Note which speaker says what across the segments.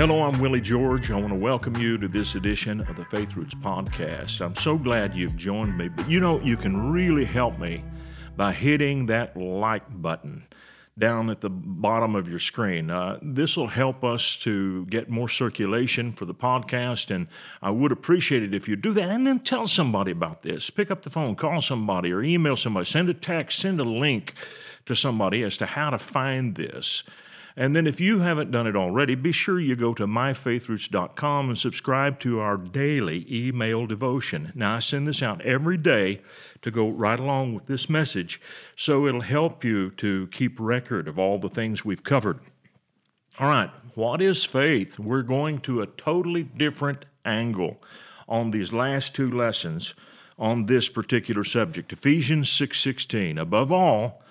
Speaker 1: Hello, I'm Willie George. I want to welcome you to this edition of the Faith Roots podcast. I'm so glad you've joined me, but you know, you can really help me by hitting that like button down at the bottom of your screen. Uh, this will help us to get more circulation for the podcast, and I would appreciate it if you do that. And then tell somebody about this. Pick up the phone, call somebody, or email somebody, send a text, send a link to somebody as to how to find this. And then if you haven't done it already, be sure you go to myfaithroots.com and subscribe to our daily email devotion. Now, I send this out every day to go right along with this message, so it'll help you to keep record of all the things we've covered. All right, what is faith? We're going to a totally different angle on these last two lessons on this particular subject. Ephesians 6:16. Above all,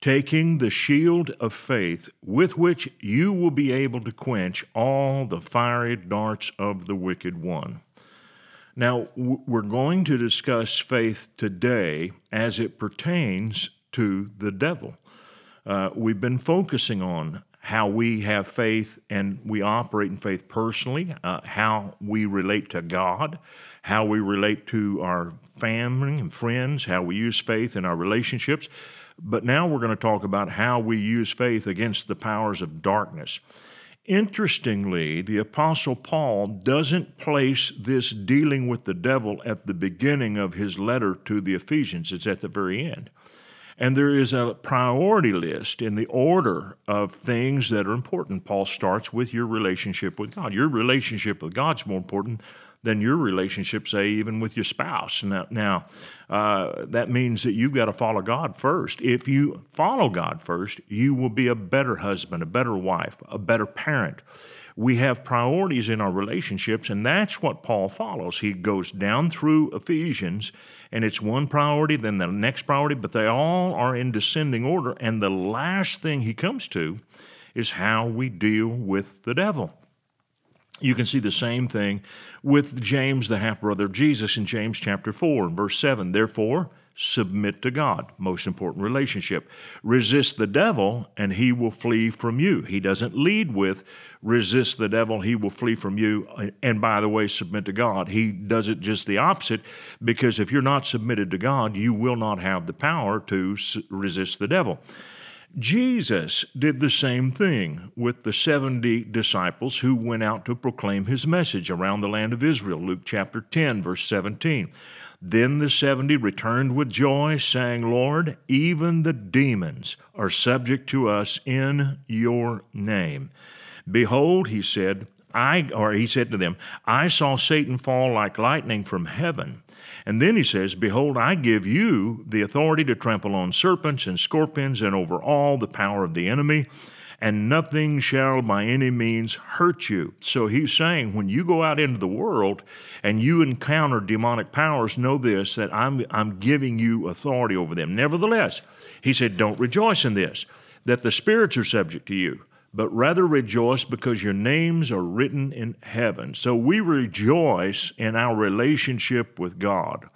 Speaker 1: taking the shield of faith with which you will be able to quench all the fiery darts of the wicked one. Now, we're going to discuss faith today as it pertains to the devil. Uh, we've been focusing on how we have faith and we operate in faith personally, uh, how we relate to God, how we relate to our family and friends, how we use faith in our relationships. But now we're going to talk about how we use faith against the powers of darkness. Interestingly, the Apostle Paul doesn't place this dealing with the devil at the beginning of his letter to the Ephesians, it's at the very end. And there is a priority list in the order of things that are important. Paul starts with your relationship with God. Your relationship with God's more important than your relationship, say, even with your spouse. Now, now uh, that means that you've got to follow God first. If you follow God first, you will be a better husband, a better wife, a better parent. We have priorities in our relationships, and that's what Paul follows. He goes down through Ephesians, and it's one priority, then the next priority, but they all are in descending order. And the last thing he comes to is how we deal with the devil. You can see the same thing with James, the half brother of Jesus, in James chapter 4, and verse 7. Therefore, submit to God. Most important relationship. Resist the devil, and he will flee from you. He doesn't lead with resist the devil, he will flee from you. And by the way, submit to God. He does it just the opposite because if you're not submitted to God, you will not have the power to resist the devil. Jesus did the same thing with the 70 disciples who went out to proclaim his message around the land of Israel. Luke chapter 10, verse 17. Then the 70 returned with joy, saying, Lord, even the demons are subject to us in your name. Behold, he said, I, or he said to them, I saw Satan fall like lightning from heaven. And then he says, Behold, I give you the authority to trample on serpents and scorpions and over all the power of the enemy, and nothing shall by any means hurt you. So he's saying, when you go out into the world and you encounter demonic powers, know this, that I'm, I'm giving you authority over them. Nevertheless, he said, Don't rejoice in this, that the spirits are subject to you but rather rejoice because your names are written in heaven. So we rejoice in our relationship with God.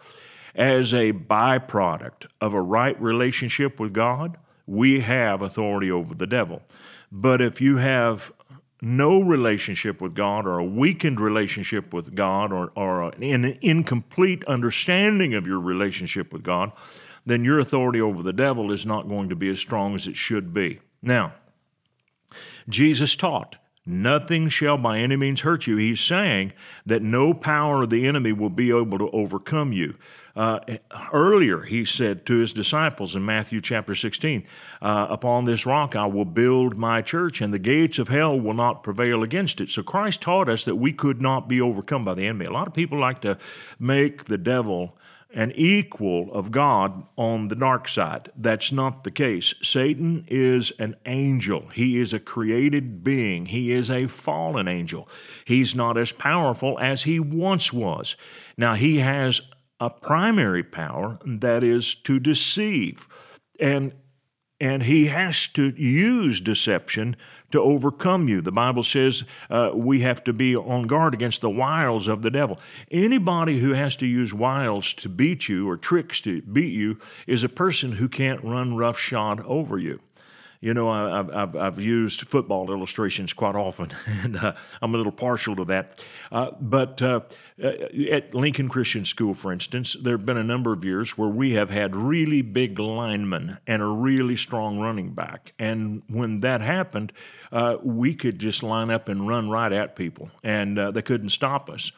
Speaker 1: As a byproduct of a right relationship with God, we have authority over the devil. But if you have no relationship with God or a weakened relationship with God or, or an incomplete understanding of your relationship with God, then your authority over the devil is not going to be as strong as it should be. Now, Jesus taught, Nothing shall by any means hurt you. He's saying that no power of the enemy will be able to overcome you. Uh, earlier, he said to his disciples in Matthew chapter 16, uh, Upon this rock I will build my church, and the gates of hell will not prevail against it. So Christ taught us that we could not be overcome by the enemy. A lot of people like to make the devil an equal of God on the dark side. That's not the case. Satan is an angel, he is a created being, he is a fallen angel. He's not as powerful as he once was. Now, he has a primary power that is to deceive. And and he has to use deception to overcome you. The Bible says uh, we have to be on guard against the wiles of the devil. Anybody who has to use wiles to beat you or tricks to beat you is a person who can't run roughshod over you. You know, I, have I've used football illustrations quite often, and uh, I'm a little partial to that. Uh, but uh, uh, at Lincoln Christian School, for instance, there have been a number of years where we have had really big linemen and a really strong running back. And when that happened, uh, we could just line up and run right at people, and uh, they couldn't stop us.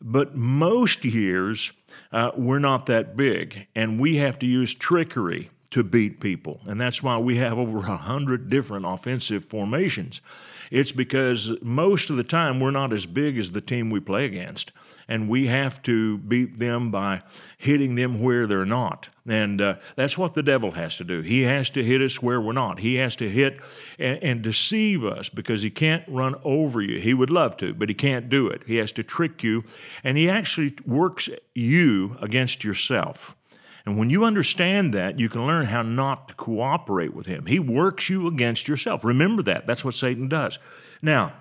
Speaker 1: But most years, we're not that big, and we have to use trickery to beat people. And that's why we have over a hundred different offensive formations. It's because most of the time we're not as big as the team we play against. And we have to beat them by hitting them where they're not. And uh, that's what the devil has to do. He has to hit us where we're not. He has to hit and, and deceive us because he can't run over you. He would love to, but he can't do it. He has to trick you. And he actually works you against yourself. And when you understand that, you can learn how not to cooperate with him. He works you against yourself. Remember that. That's what Satan does. Now,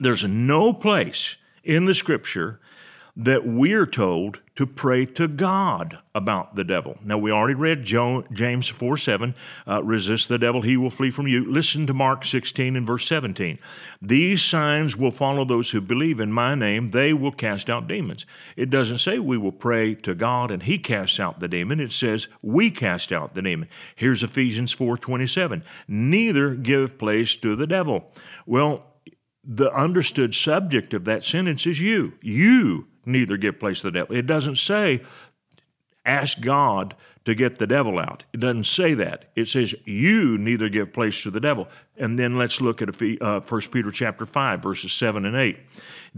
Speaker 1: there's no place in the scripture that we're told to pray to God about the devil. Now, we already read James 4 7, uh, resist the devil, he will flee from you. Listen to Mark 16 and verse 17. These signs will follow those who believe in my name, they will cast out demons. It doesn't say we will pray to God and he casts out the demon, it says we cast out the demon. Here's Ephesians 4 27. Neither give place to the devil. Well, the understood subject of that sentence is you. You neither give place to the devil. It doesn't say, ask God to get the devil out. It doesn't say that. It says, you neither give place to the devil. And then let's look at uh, 1 Peter chapter 5, verses 7 and 8.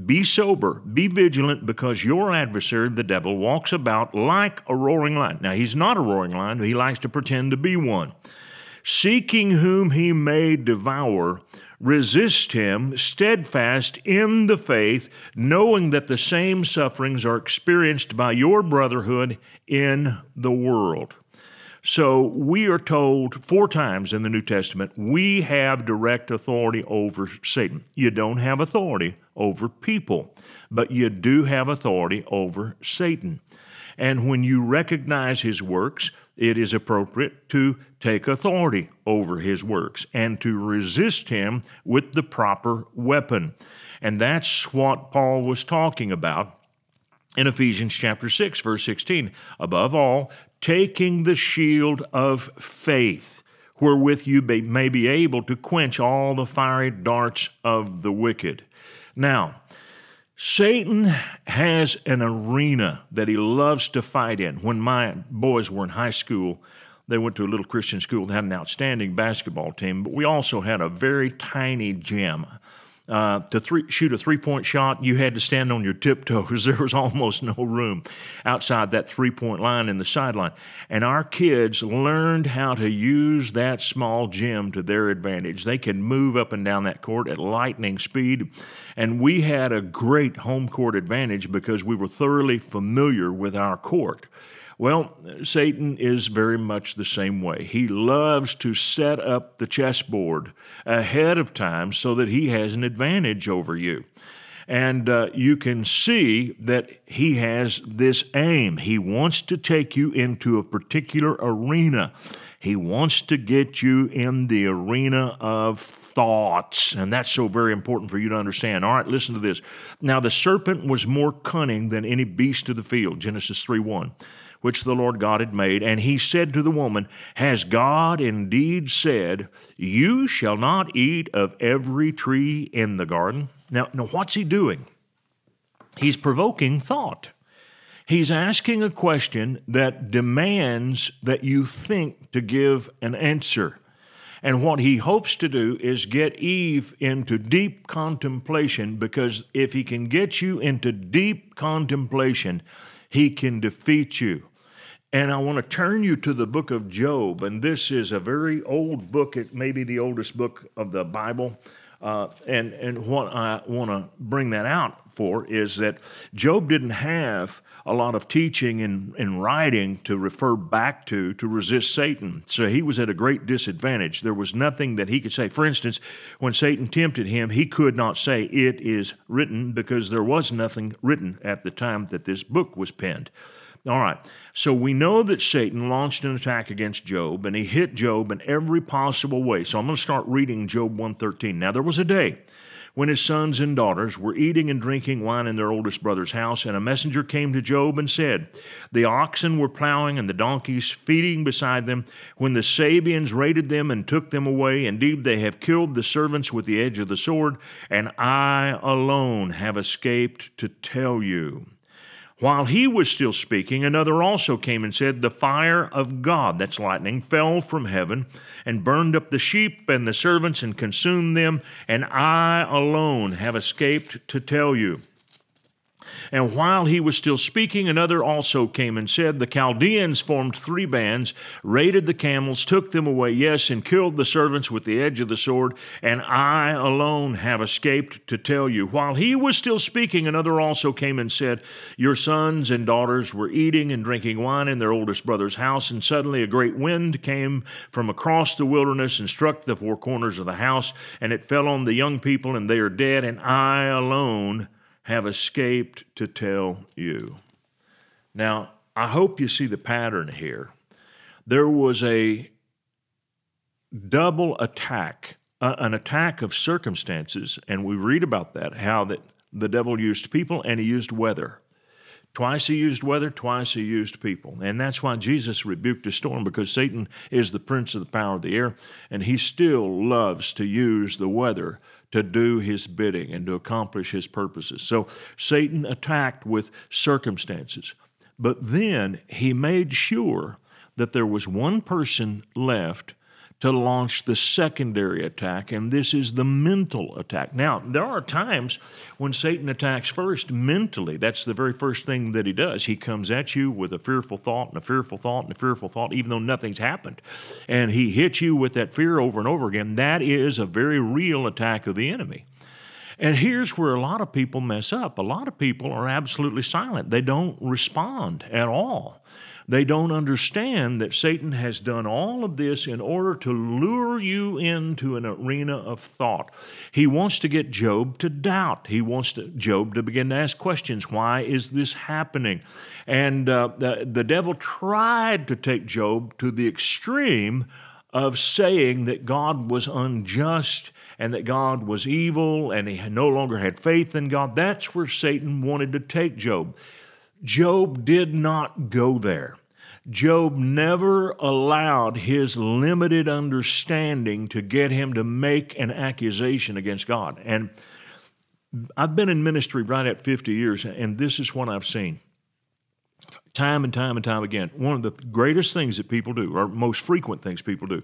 Speaker 1: Be sober, be vigilant, because your adversary, the devil, walks about like a roaring lion. Now, he's not a roaring lion, he likes to pretend to be one. Seeking whom he may devour, resist him steadfast in the faith, knowing that the same sufferings are experienced by your brotherhood in the world. So we are told four times in the New Testament we have direct authority over Satan. You don't have authority over people, but you do have authority over Satan. And when you recognize his works, it is appropriate to take authority over his works and to resist him with the proper weapon. And that's what Paul was talking about in Ephesians chapter 6 verse 16. Above all, taking the shield of faith, wherewith you may be able to quench all the fiery darts of the wicked. Now, Satan has an arena that he loves to fight in. When my boys were in high school, they went to a little Christian school that had an outstanding basketball team, but we also had a very tiny gym. Uh, to three, shoot a three point shot, you had to stand on your tiptoes. There was almost no room outside that three point line in the sideline. And our kids learned how to use that small gym to their advantage. They could move up and down that court at lightning speed. And we had a great home court advantage because we were thoroughly familiar with our court. Well, Satan is very much the same way. He loves to set up the chessboard ahead of time so that he has an advantage over you. And uh, you can see that he has this aim. He wants to take you into a particular arena. He wants to get you in the arena of thoughts. And that's so very important for you to understand. All right, listen to this. Now, the serpent was more cunning than any beast of the field, Genesis 3 1 which the Lord God had made. And he said to the woman, Has God indeed said, You shall not eat of every tree in the garden? Now, now what's he doing? He's provoking thought. He's asking a question that demands that you think to give an answer. And what he hopes to do is get Eve into deep contemplation because if he can get you into deep contemplation, he can defeat you. And I want to turn you to the book of Job. And this is a very old book. It may be the oldest book of the Bible. Uh, and, and what I want to bring that out for is that Job didn't have a lot of teaching and, and writing to refer back to to resist Satan. So he was at a great disadvantage. There was nothing that he could say. For instance, when Satan tempted him, he could not say, It is written, because there was nothing written at the time that this book was penned. All right. So we know that Satan launched an attack against Job and he hit Job in every possible way. So I'm going to start reading Job 113. Now there was a day when his sons and daughters were eating and drinking wine in their oldest brother's house, and a messenger came to Job and said, The oxen were plowing and the donkeys feeding beside them, when the Sabeans raided them and took them away. Indeed, they have killed the servants with the edge of the sword, and I alone have escaped to tell you. While he was still speaking, another also came and said, The fire of God, that's lightning, fell from heaven and burned up the sheep and the servants and consumed them, and I alone have escaped to tell you. And while he was still speaking, another also came and said, The Chaldeans formed three bands, raided the camels, took them away, yes, and killed the servants with the edge of the sword, and I alone have escaped to tell you. While he was still speaking, another also came and said, Your sons and daughters were eating and drinking wine in their oldest brother's house, and suddenly a great wind came from across the wilderness and struck the four corners of the house, and it fell on the young people, and they are dead, and I alone have escaped to tell you. Now, I hope you see the pattern here. There was a double attack, uh, an attack of circumstances, and we read about that, how that the devil used people and he used weather. Twice he used weather, twice he used people. And that's why Jesus rebuked the storm, because Satan is the prince of the power of the air, and he still loves to use the weather to do his bidding and to accomplish his purposes. So Satan attacked with circumstances. But then he made sure that there was one person left to launch the secondary attack, and this is the mental attack. Now, there are times when Satan attacks first mentally. That's the very first thing that he does. He comes at you with a fearful thought and a fearful thought and a fearful thought, even though nothing's happened. And he hits you with that fear over and over again. That is a very real attack of the enemy. And here's where a lot of people mess up. A lot of people are absolutely silent, they don't respond at all. They don't understand that Satan has done all of this in order to lure you into an arena of thought. He wants to get Job to doubt. He wants to, Job to begin to ask questions. Why is this happening? And uh, the, the devil tried to take Job to the extreme of saying that God was unjust and that God was evil and he no longer had faith in God. That's where Satan wanted to take Job. Job did not go there. Job never allowed his limited understanding to get him to make an accusation against God. And I've been in ministry right at 50 years, and this is what I've seen time and time and time again. One of the greatest things that people do, or most frequent things people do,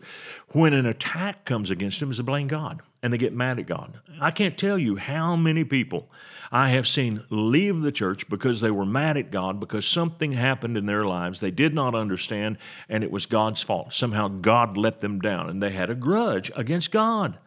Speaker 1: when an attack comes against them is to blame God and they get mad at God. I can't tell you how many people I have seen leave the church because they were mad at God because something happened in their lives they did not understand and it was God's fault. Somehow God let them down and they had a grudge against God.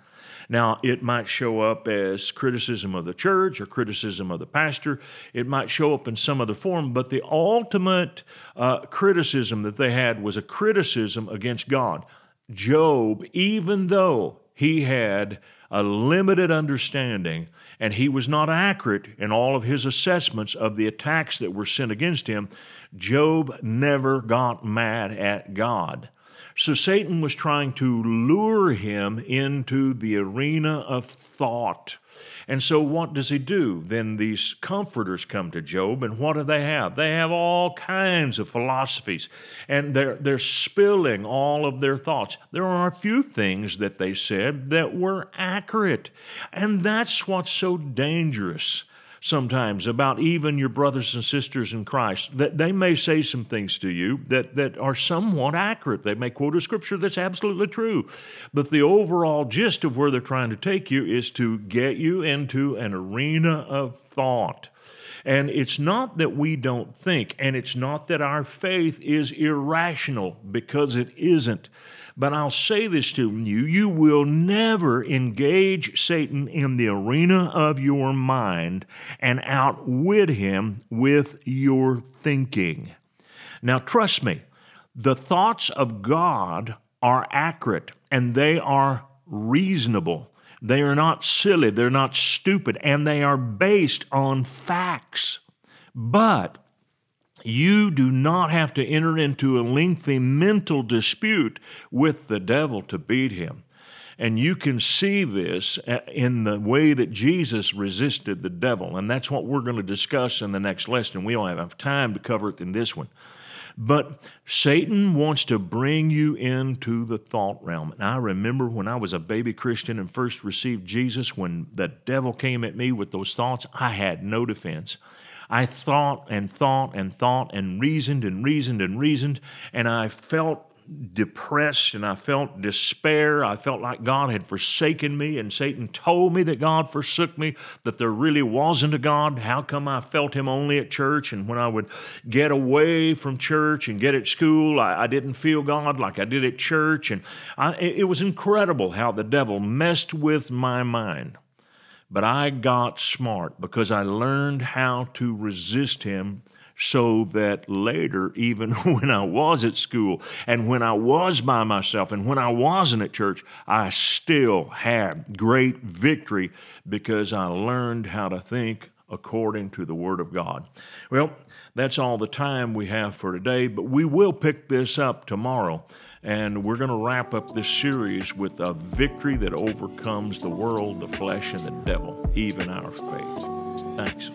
Speaker 1: Now, it might show up as criticism of the church or criticism of the pastor. It might show up in some other form, but the ultimate uh, criticism that they had was a criticism against God. Job, even though he had a limited understanding and he was not accurate in all of his assessments of the attacks that were sent against him, Job never got mad at God. So Satan was trying to lure him into the arena of thought. And so, what does he do? Then these comforters come to Job, and what do they have? They have all kinds of philosophies, and they're, they're spilling all of their thoughts. There are a few things that they said that were accurate, and that's what's so dangerous sometimes about even your brothers and sisters in Christ, that they may say some things to you that, that are somewhat accurate. They may quote a scripture that's absolutely true. But the overall gist of where they're trying to take you is to get you into an arena of thought. And it's not that we don't think, and it's not that our faith is irrational, because it isn't. But I'll say this to you you will never engage Satan in the arena of your mind and outwit him with your thinking. Now, trust me, the thoughts of God are accurate and they are reasonable. They are not silly, they're not stupid, and they are based on facts. But You do not have to enter into a lengthy mental dispute with the devil to beat him. And you can see this uh, in the way that Jesus resisted the devil. And that's what we're going to discuss in the next lesson. We don't have enough time to cover it in this one. But Satan wants to bring you into the thought realm. And I remember when I was a baby Christian and first received Jesus, when the devil came at me with those thoughts, I had no defense. I thought and thought and thought and reasoned and reasoned and reasoned, and I felt depressed and I felt despair. I felt like God had forsaken me, and Satan told me that God forsook me, that there really wasn't a God. How come I felt Him only at church? And when I would get away from church and get at school, I, I didn't feel God like I did at church. And I, it was incredible how the devil messed with my mind. But I got smart because I learned how to resist him so that later, even when I was at school and when I was by myself and when I wasn't at church, I still had great victory because I learned how to think according to the Word of God. Well, that's all the time we have for today, but we will pick this up tomorrow. And we're going to wrap up this series with a victory that overcomes the world, the flesh, and the devil, even our faith. Thanks.